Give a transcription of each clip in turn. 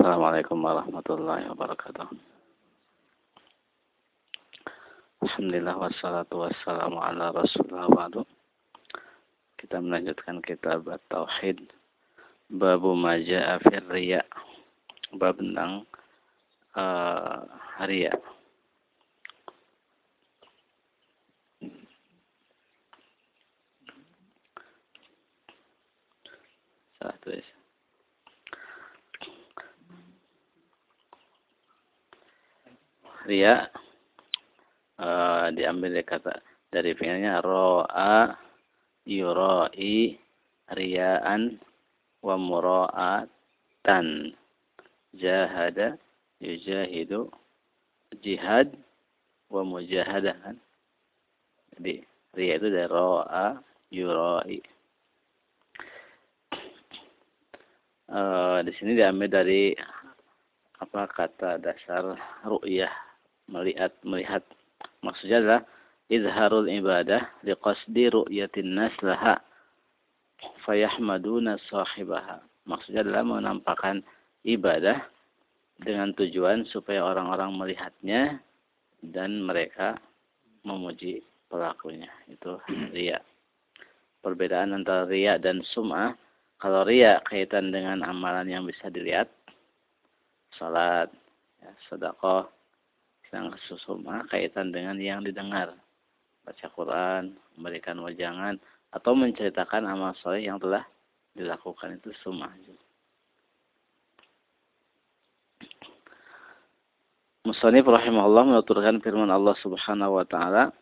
Assalamualaikum warahmatullahi wabarakatuh. Alhamdulillah wassalatu wassalamu ala rasulullah wa'adu. Kita melanjutkan kitab Tauhid. Babu maja'a fir riya. Bab tentang uh, riya. Salah tulis. Ria uh, diambil dari kata dari fiilnya ro'a yura'i riya'an wa mura'atan. Jahada yujahidu jihad wa mujahadah kan? Jadi ria itu dari ro'a yura'i uh, di sini diambil dari apa kata dasar ru'yah melihat melihat maksudnya adalah izharul ibadah liqasdi ru'yatin nas laha fayahmaduna sahibaha. Maksudnya adalah menampakkan ibadah dengan tujuan supaya orang-orang melihatnya dan mereka memuji pelakunya. Itu ria perbedaan antara ria dan sum'ah kalau ria kaitan dengan amalan yang bisa dilihat salat ya, sedekah sedang susuma kaitan dengan yang didengar. Baca Quran, memberikan wajangan, atau menceritakan amal soleh yang telah dilakukan itu sumah. Musanif rahimahullah menuturkan firman Allah subhanahu wa ta'ala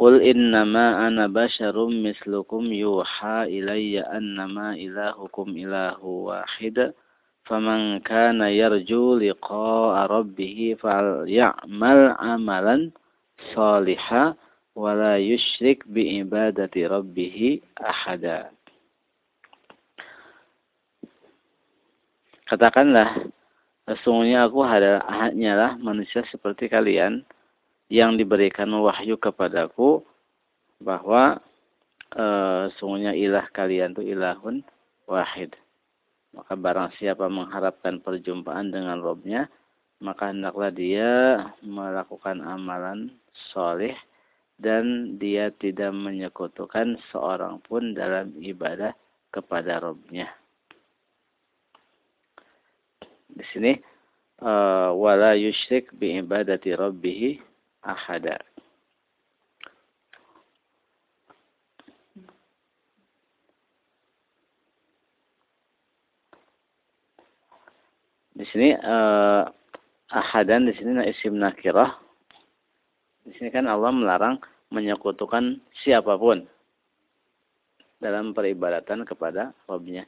Qul innama ana basyarum mislukum yuha ilayya annama ilahukum ilahu wahida فمن كان يرجو لقاء ربه فليعمل عملا صالحا ولا يشرك بعبادة ربه أحدا Katakanlah, sesungguhnya aku hanyalah manusia seperti kalian yang diberikan wahyu kepadaku bahwa e, sesungguhnya ilah kalian itu ilahun wahid. Maka barang siapa mengharapkan perjumpaan dengan Robnya, maka hendaklah dia melakukan amalan soleh dan dia tidak menyekutukan seorang pun dalam ibadah kepada Robnya. Di sini uh, wala yusyrik bi ibadati rabbih ahada. Di sini uh, ahadan di sini isim nakirah. Di sini kan Allah melarang menyekutukan siapa pun dalam peribadatan kepada Rabbnya.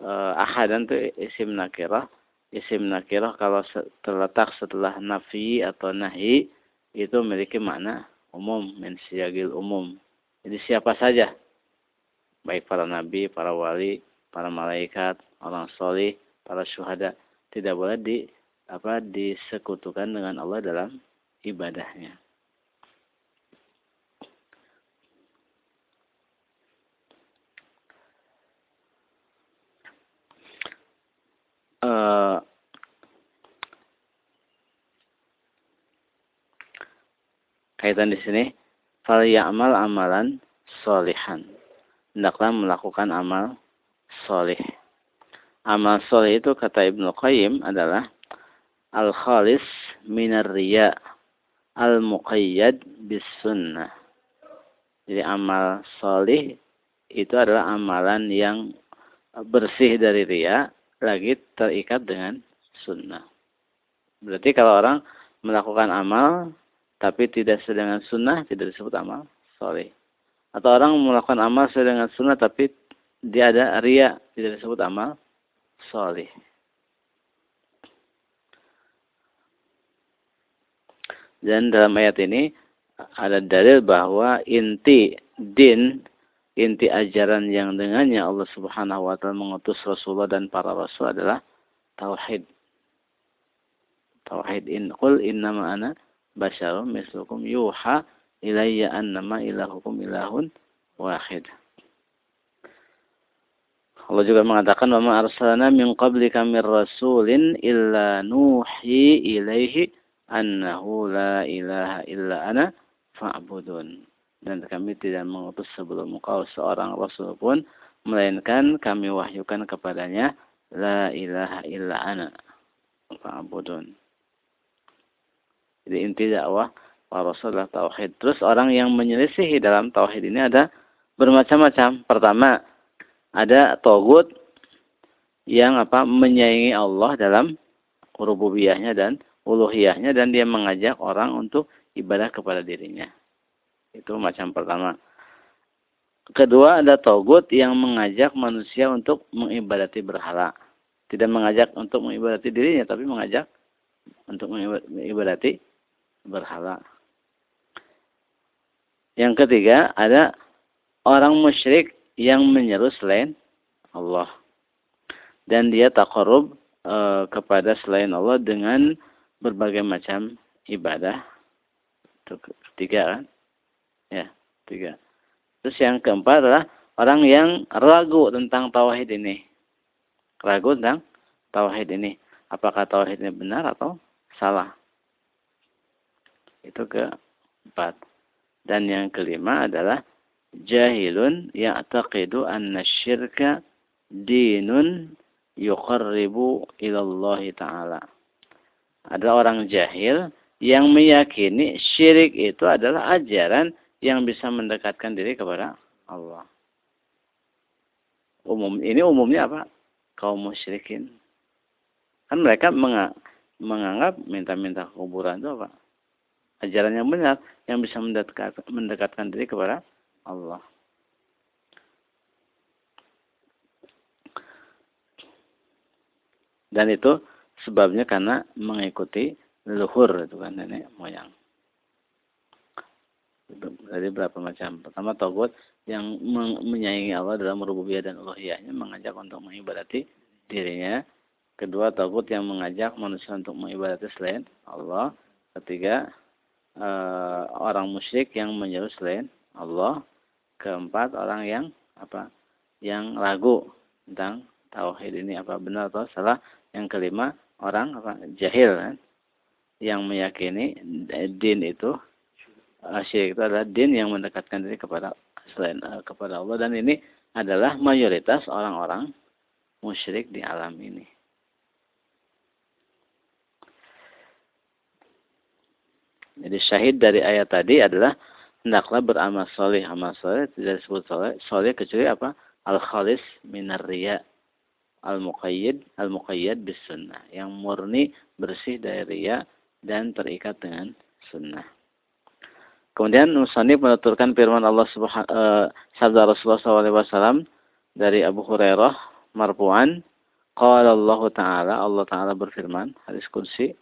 Uh, ahadan itu isim nakirah. Isim nakirah kalau terletak setelah nafi atau nahi itu memiliki makna umum, mensiagil umum. Jadi siapa saja, baik para nabi, para wali, para malaikat, orang solih, para syuhada, tidak boleh di apa disekutukan dengan Allah dalam ibadahnya. Uh, kaitan di sini fal ya'mal amalan solihan hendaklah melakukan amal solih amal soleh itu kata Ibnu Qayyim adalah al-khalis minar riya al-muqayyad bis sunnah. Jadi amal soleh itu adalah amalan yang bersih dari riya lagi terikat dengan sunnah. Berarti kalau orang melakukan amal tapi tidak sedang sunnah tidak disebut amal soleh. Atau orang melakukan amal sedang sunnah tapi dia ada ria tidak disebut amal soleh. Dan dalam ayat ini ada dalil bahwa inti din, inti ajaran yang dengannya Allah Subhanahu wa taala mengutus Rasulullah dan para rasul adalah tauhid. Tauhid in qul innama ana basyarum mislukum yuha ilayya annama ilahukum ilahun wahid. Allah juga mengatakan wa ma arsalna min qablika min rasulin illa nuhi ilaihi annahu la ilaha illa ana fa'budun. Dan kami tidak mengutus sebelum engkau seorang rasul pun melainkan kami wahyukan kepadanya la ilaha illa ana fa'budun. Jadi inti dakwah para rasul adalah tauhid. Terus orang yang menyelisihi dalam tauhid ini ada bermacam-macam. Pertama, ada togut yang apa menyayangi Allah dalam rububiyahnya dan uluhiyahnya dan dia mengajak orang untuk ibadah kepada dirinya. Itu macam pertama. Kedua ada togut yang mengajak manusia untuk mengibadati berhala. Tidak mengajak untuk mengibadati dirinya, tapi mengajak untuk mengibadati berhala. Yang ketiga ada orang musyrik yang menyeru selain Allah. Dan dia takarub e, kepada selain Allah dengan berbagai macam ibadah. Itu kan? Ya, tiga. Terus yang keempat adalah orang yang ragu tentang tauhid ini. Ragu tentang tauhid ini. Apakah tauhid ini benar atau salah? Itu keempat. Dan yang kelima adalah jahilun ya'taqidu anna syirka dinun yuqarribu ilallahi ta'ala. Ada orang jahil yang meyakini syirik itu adalah ajaran yang bisa mendekatkan diri kepada Allah. Umum ini umumnya apa? Kaum musyrikin. Kan mereka menganggap minta-minta kuburan itu apa? Ajaran yang benar yang bisa mendekat, mendekatkan diri kepada Allah. Dan itu sebabnya karena mengikuti leluhur itu kan nenek moyang dari berapa macam. Pertama togut yang menyayangi Allah dalam rububiyah dan uluhiyahnya mengajak untuk mengibadati dirinya. Kedua togut yang mengajak manusia untuk mengibadati selain Allah. Ketiga eh, orang musyrik yang menyeru selain Allah. Keempat orang yang apa? Yang ragu tentang tauhid ini apa benar atau salah. Yang kelima orang apa? Jahil kan? Yang meyakini din itu syirik itu adalah din yang mendekatkan diri kepada selain uh, kepada Allah dan ini adalah mayoritas orang-orang musyrik di alam ini. Jadi syahid dari ayat tadi adalah hendaklah beramal soleh. Amal soleh tidak disebut soleh, soleh kecuali apa? Al-khalis minar riya. Al-muqayyid, al-muqayyad bis sunnah. Yang murni bersih dari riya dan terikat dengan sunnah. Kemudian Musani menuturkan firman Allah Subhanahu uh, sabda Rasulullah SAW dari Abu Hurairah marfu'an qala Allah taala Allah taala berfirman hadis kursi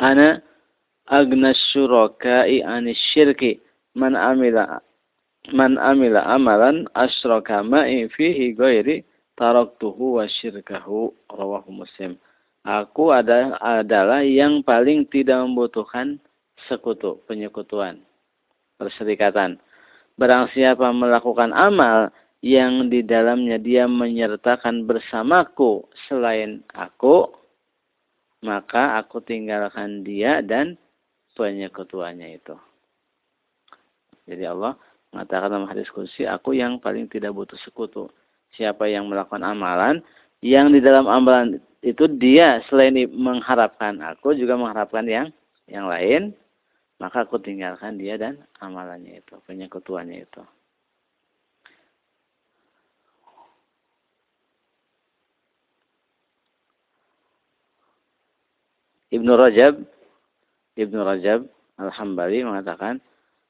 Ana agna syuraka'i anis syirki man amila man amila amalan asyraka ma'i fihi ghairi taraktuhu wa syirkahu rawahu muslim Aku ada, adalah yang paling tidak membutuhkan sekutu, penyekutuan, perserikatan. Barang siapa melakukan amal yang di dalamnya dia menyertakan bersamaku selain aku, maka aku tinggalkan dia dan penyekutuannya itu. Jadi Allah mengatakan dalam hadis kursi, aku yang paling tidak butuh sekutu. Siapa yang melakukan amalan, yang di dalam amalan itu dia selain mengharapkan aku juga mengharapkan yang yang lain, maka aku tinggalkan dia dan amalannya itu, penyekutuannya itu. Ibnu Rajab Ibnu Rajab Al-Hambali mengatakan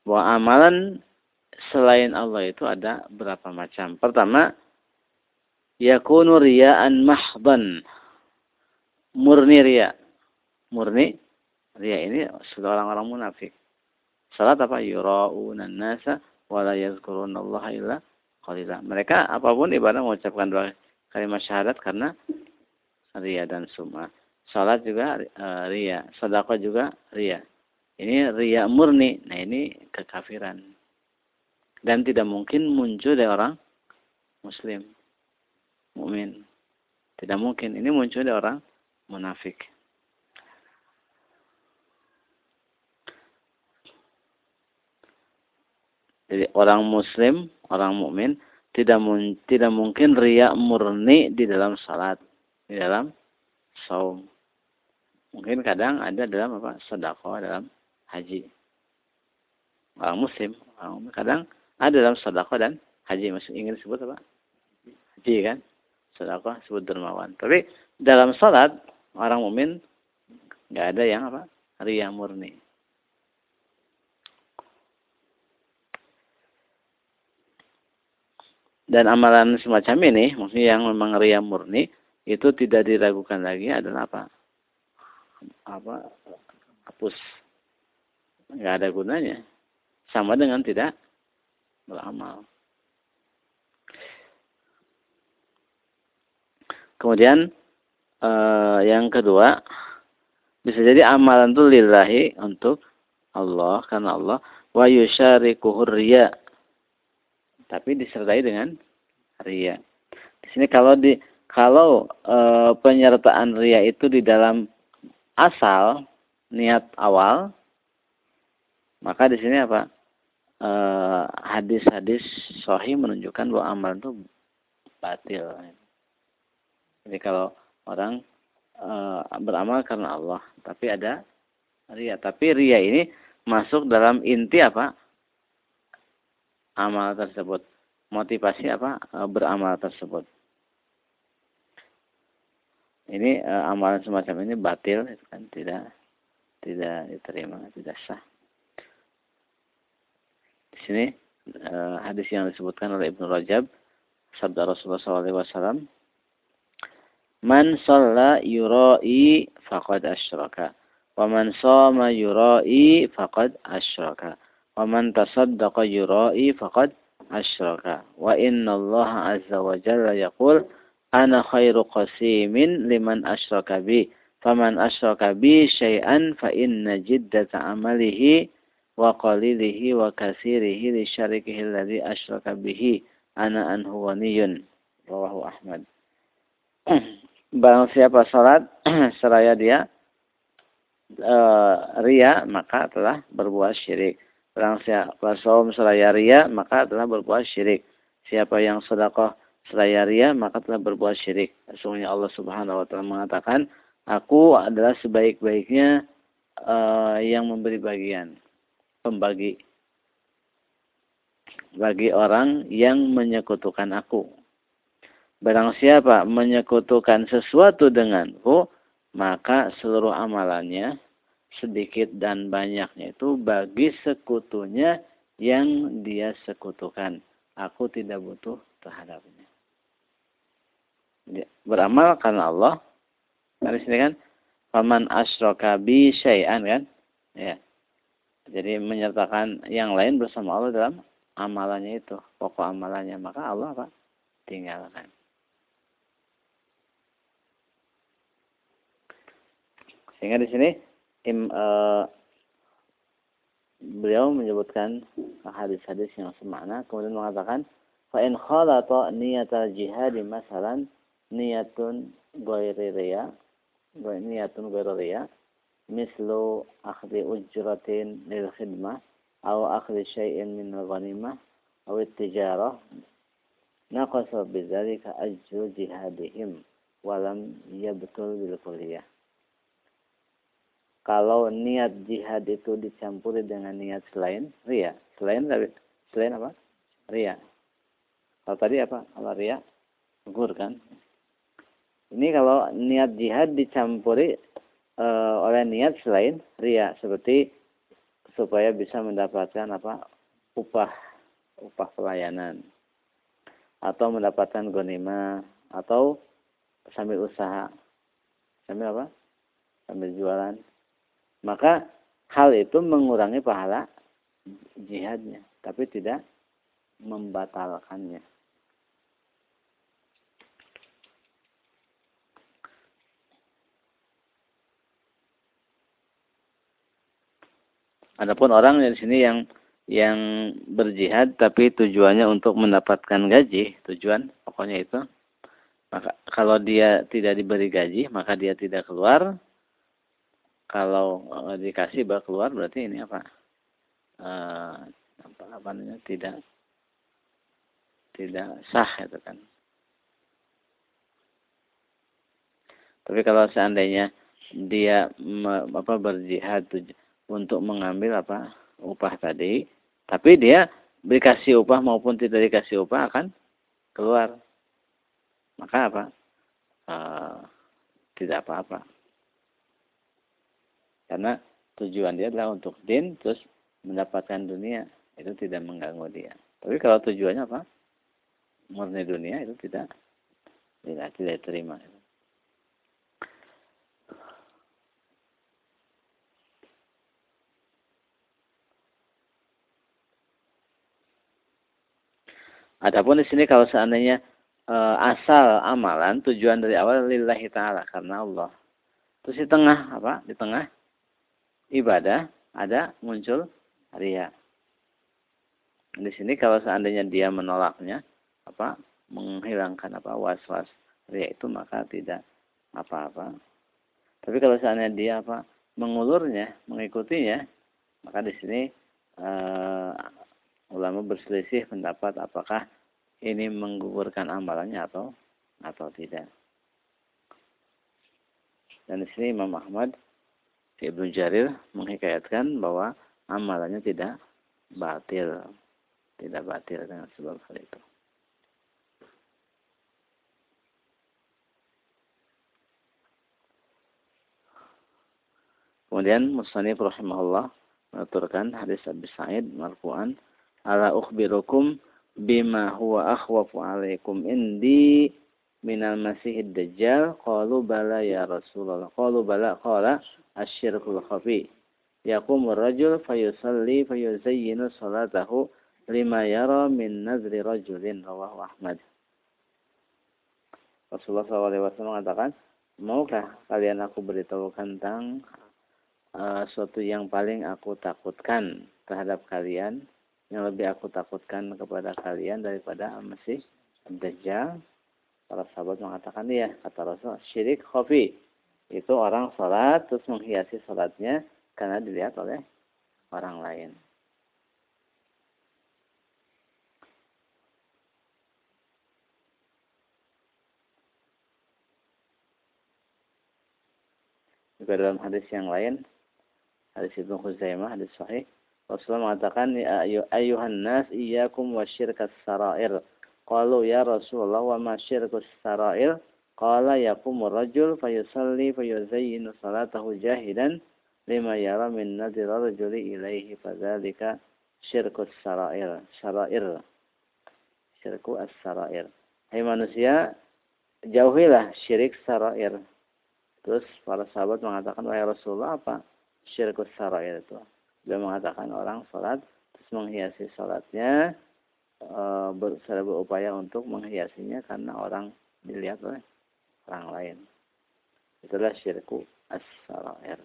bahwa amalan selain Allah itu ada berapa macam. Pertama, yakunu riya'an mahdan. Murni riya. Murni Ria ini sudah orang-orang munafik. Salat apa? Yura'unan nasa wa la yazkurunallaha illa qalila. Mereka apa pun ibadah mengucapkan dua kalimat syahadat karena ria dan sum'ah. Salat juga uh, ria, sedekah juga ria. Ini ria murni. Nah, ini kekafiran. Dan tidak mungkin muncul dari orang muslim, mukmin. Tidak mungkin. Ini muncul dari orang munafik. Jadi orang muslim, orang mukmin tidak tidak mungkin riak murni di dalam salat, di dalam saum. Mungkin kadang ada dalam apa? sedekah dalam haji. Orang muslim, orang kadang ada dalam sedekah dan haji. Masih ingin disebut apa? Haji kan? Sedekah sebut dermawan. Tapi dalam salat orang mukmin nggak ada yang apa? riak murni. Dan amalan semacam ini, maksudnya yang memang ria murni, itu tidak diragukan lagi adalah apa? Apa? Hapus. Nggak ada gunanya. Sama dengan tidak beramal. Kemudian eh, yang kedua, bisa jadi amalan itu lillahi untuk Allah karena Allah wa yusyarikuhu tapi disertai dengan ria. Di sini kalau di kalau e, penyertaan ria itu di dalam asal niat awal, maka di sini apa? Eh, hadis-hadis sahih menunjukkan bahwa amal itu batil. Jadi kalau orang e, beramal karena Allah, tapi ada ria. Tapi ria ini masuk dalam inti apa? amal tersebut. Motivasi apa? E, beramal tersebut ini uh, amalan semacam ini batil gitu kan? Tidak tidak diterima tidak sah. Di sini uh, hadis yang disebutkan oleh Ibnu Rajab sabda Rasulullah SAW man sholla yurai faqad asyraka wa man shoma yurai faqad asyraka wa man tasaddaqa yurai faqad asyraka wa inna Allah azza wa jalla yaqul ana khairu qasimin liman asyraka bi faman asyraka bi syai'an fa inna jiddata amalihi wa qalilihi wa kasirihi li syarikihi alladhi asyraka bihi ana anhu waniyun rawahu Ahmad Barang siapa salat seraya dia e, ria maka telah berbuat syirik. Barang siapa saum seraya ria maka telah berbuat syirik. Siapa yang sedekah seraya ria, maka telah berbuat syirik. Sesungguhnya Allah Subhanahu wa taala mengatakan, "Aku adalah sebaik-baiknya uh, yang memberi bagian, pembagi bagi orang yang menyekutukan aku." Barang siapa menyekutukan sesuatu denganku, maka seluruh amalannya sedikit dan banyaknya itu bagi sekutunya yang dia sekutukan. Aku tidak butuh terhadapnya. Beramal karena Allah. Dari sini kan, paman asroka bi syai'an kan? Ya. Jadi menyertakan yang lain bersama Allah dalam amalannya itu, pokok amalannya. Maka Allah apa? Tinggalkan. Sehingga di sini im, uh, beliau menyebutkan hadis-hadis yang semakna kemudian mengatakan fa in khalata niyatal jihad masalan niyatun ghairi riya niyatun ghairi riya mislu akhdhi ujratin lil khidmah atau akhdhi syai'in min al-ghanimah atau tijarah naqasa bidzalika ajru jihadihim walam yabtul bil kulliyah kalau niat jihad itu dicampuri dengan niat selain ria. Selain selain apa? Ria. Kalau tadi apa? Kalau ria, gugur kan? Ini kalau niat jihad dicampuri e, oleh niat selain ria, seperti supaya bisa mendapatkan apa? upah upah pelayanan atau mendapatkan gonima atau sambil usaha sambil apa sambil jualan maka hal itu mengurangi pahala jihadnya, tapi tidak membatalkannya. Adapun orang di sini yang yang berjihad tapi tujuannya untuk mendapatkan gaji, tujuan pokoknya itu. Maka kalau dia tidak diberi gaji, maka dia tidak keluar. Kalau eh, dikasih baru keluar berarti ini apa? Uh, apa namanya? Tidak tidak sah itu kan. Tapi kalau seandainya dia apa berjihad untuk mengambil apa upah tadi, tapi dia dikasih upah maupun tidak dikasih upah akan keluar. Maka apa? Uh, tidak apa-apa. Karena tujuan dia adalah untuk din, terus mendapatkan dunia. Itu tidak mengganggu dia. Tapi kalau tujuannya apa? Murni dunia itu tidak tidak tidak terima. Adapun di sini kalau seandainya e, asal amalan tujuan dari awal lillahi taala karena Allah. Terus di tengah apa? Di tengah ibadah ada muncul ria. Di sini kalau seandainya dia menolaknya apa? menghilangkan apa was-was ria itu maka tidak apa-apa. Tapi kalau seandainya dia apa? mengulurnya, mengikutinya, maka di sini uh, ulama berselisih pendapat apakah ini menggugurkan amalannya atau atau tidak. Dan di sini Imam Ahmad Ibnu Jarir menghikayatkan bahwa amalannya tidak batil, tidak batil dengan sebab hal itu. Kemudian Musanif rahimahullah menuturkan hadis Abi Sa'id marfu'an ala ukhbirukum bima huwa akhwafu alaikum indi minal masihid dajjal. Qalu bala ya rasulullah. Qalu bala qala asyirkul khafi. Yaqumu rajul fayusalli fayuzayyinu salatahu lima yara min nazri rajulin rawahu Ahmad. Rasulullah SAW mengatakan maukah kalian aku beritahu tentang uh, suatu yang paling aku takutkan terhadap kalian yang lebih aku takutkan kepada kalian daripada Masih Dajjal. Para sahabat mengatakan iya, kata Rasul, syirik khafi. Itu orang salat terus menghiasi salatnya karena dilihat oleh orang lain. Juga dalam hadis yang lain, hadis Ibnu Khuzaimah, hadis sahih, Rasulullah mengatakan ayuhan nas iyyakum wasyirkas sarair. Qalu ya Rasulullah wa ma syirkus sarair? Qala yaqumu rajul fayusalli fayuzayyinu salatahu jahidan lima yara min nadir rajuli ilaihi fadzalika syirkus sarair. Sarair. Syirku as-sarair. Hai manusia, jauhilah syirik sarair. Terus para sahabat mengatakan, wahai Rasulullah apa syirkus sarair itu? Beliau mengatakan orang sholat terus menghiasi sholatnya e, ber, berupaya untuk menghiasinya karena orang dilihat oleh orang lain. Itulah syirku as-sarair.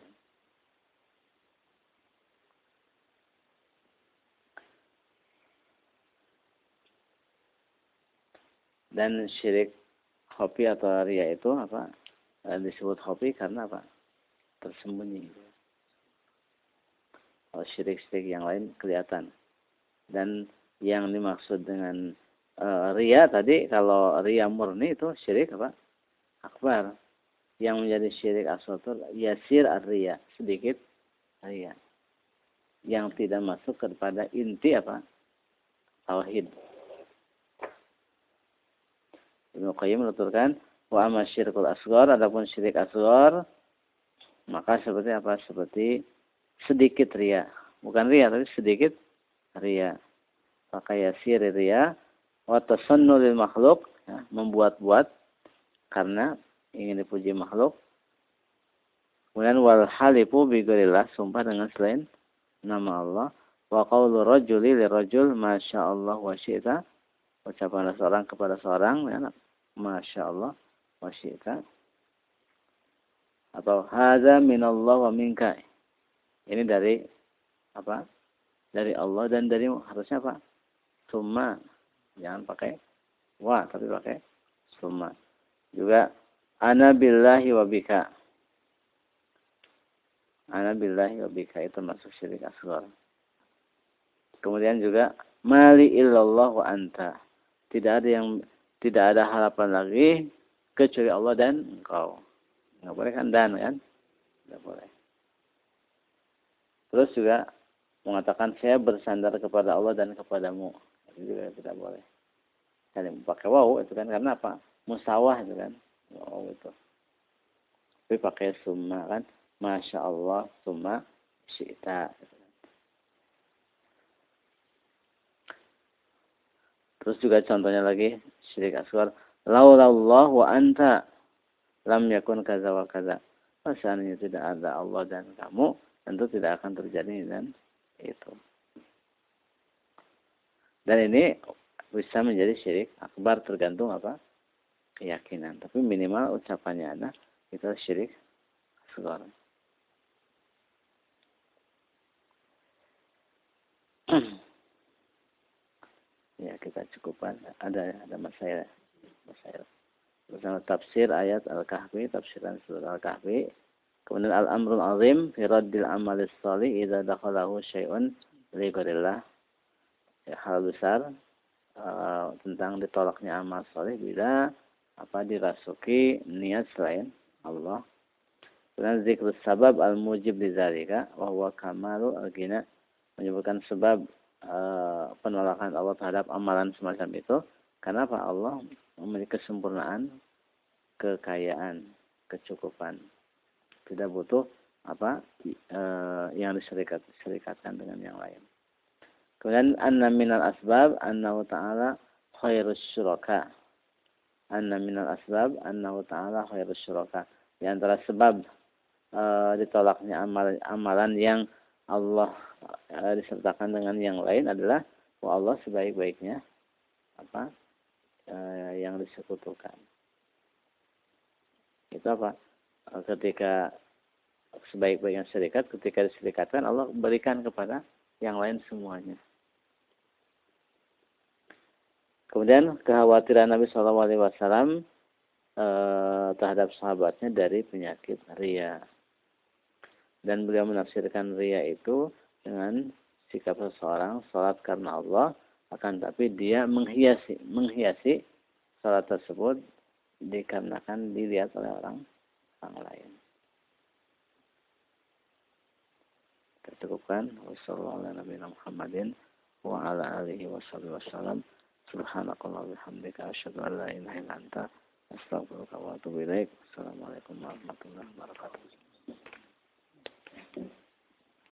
Dan syirik hobi atau ria itu apa? E, disebut hobi karena apa? Tersembunyi syirik-syirik yang lain kelihatan. Dan yang dimaksud dengan uh, ria tadi kalau ria murni itu syirik apa? Akbar. Yang menjadi syirik asal itu yasir ria sedikit ria. Yang tidak masuk kepada inti apa? Tauhid. Ibnu Qayyim menuturkan wa amma syirkul adapun syirik asghar maka seperti apa? Seperti sedikit ria. Bukan ria, tapi sedikit ria. Maka yasir ria. Watasannu lil makhluk. Ya, Membuat-buat. Karena ingin dipuji makhluk. Kemudian wal halifu. Sumpah dengan selain nama Allah. Wa qawlu rajuli li rajul. Masya Allah wa syi'ta. Ucapan seorang kepada seorang. Ya, Masya Allah wa syi'ta. Atau hadza minallah wa minka ini dari apa? dari Allah dan dari harusnya apa? Summa. Jangan pakai wa, tapi pakai summa. Juga ana billahi wa bika. Ana billahi wa bika itu masuk syirik asghar. Kemudian juga mali illallah wa anta. Tidak ada yang tidak ada harapan lagi kecuali Allah dan engkau. Enggak boleh kan dan kan? Enggak boleh. Terus juga mengatakan saya bersandar kepada Allah dan kepadamu. Itu juga tidak boleh. Dan pakai wow itu kan karena apa? Musawah itu kan. Wow itu. Tapi pakai summa kan. Masya Allah summa syi'ta. Terus juga contohnya lagi syirik asghar. Laulallah wa anta lam yakun kaza wa kaza. Seandainya tidak ada Allah dan kamu, tentu tidak akan terjadi dan itu. Dan ini bisa menjadi syirik akbar tergantung apa keyakinan. Tapi minimal ucapannya ada itu syirik asghar. ya kita cukupkan ada ada masalah masalah bersama tafsir ayat al-kahfi tafsiran surah al-kahfi kemudian al-amrul azim fi raddil amalis salih idza dakhalahu syai'un li ya, hal besar uh, tentang ditolaknya amal saleh bila apa dirasuki niat selain Allah. Kemudian zikr sabab al-mujib lidzalika wa huwa kamalu al-gina menyebutkan sebab uh, penolakan Allah terhadap amalan semacam itu. Karena apa Allah memiliki kesempurnaan kekayaan kecukupan tidak butuh apa uh, yang diserikat diserikatkan dengan yang lain kemudian anna minal asbab annahu ta'ala khairus syuraka anna minal asbab annahu ta'ala khairus syuraka di antara sebab uh, ditolaknya amal, amalan yang Allah uh, disertakan dengan yang lain adalah bahwa Allah sebaik-baiknya apa uh, yang disekutukan. Itu apa? Uh, ketika sebaik-baiknya serikat, ketika diserikatkan Allah berikan kepada yang lain semuanya. Kemudian kekhawatiran Nabi Shallallahu Alaihi Wasallam terhadap sahabatnya dari penyakit ria dan beliau menafsirkan ria itu dengan sikap seseorang salat karena Allah akan tapi dia menghiasi menghiasi salat tersebut dikarenakan dilihat oleh orang orang lain. Kita cukupkan. Wassalamualaikum Muhammadin wa ala alihi wasallam. Subhanakallah bihamdika asyhadu an la ilaha illa anta astaghfiruka wa atubu ilaik. Assalamualaikum warahmatullahi wabarakatuh.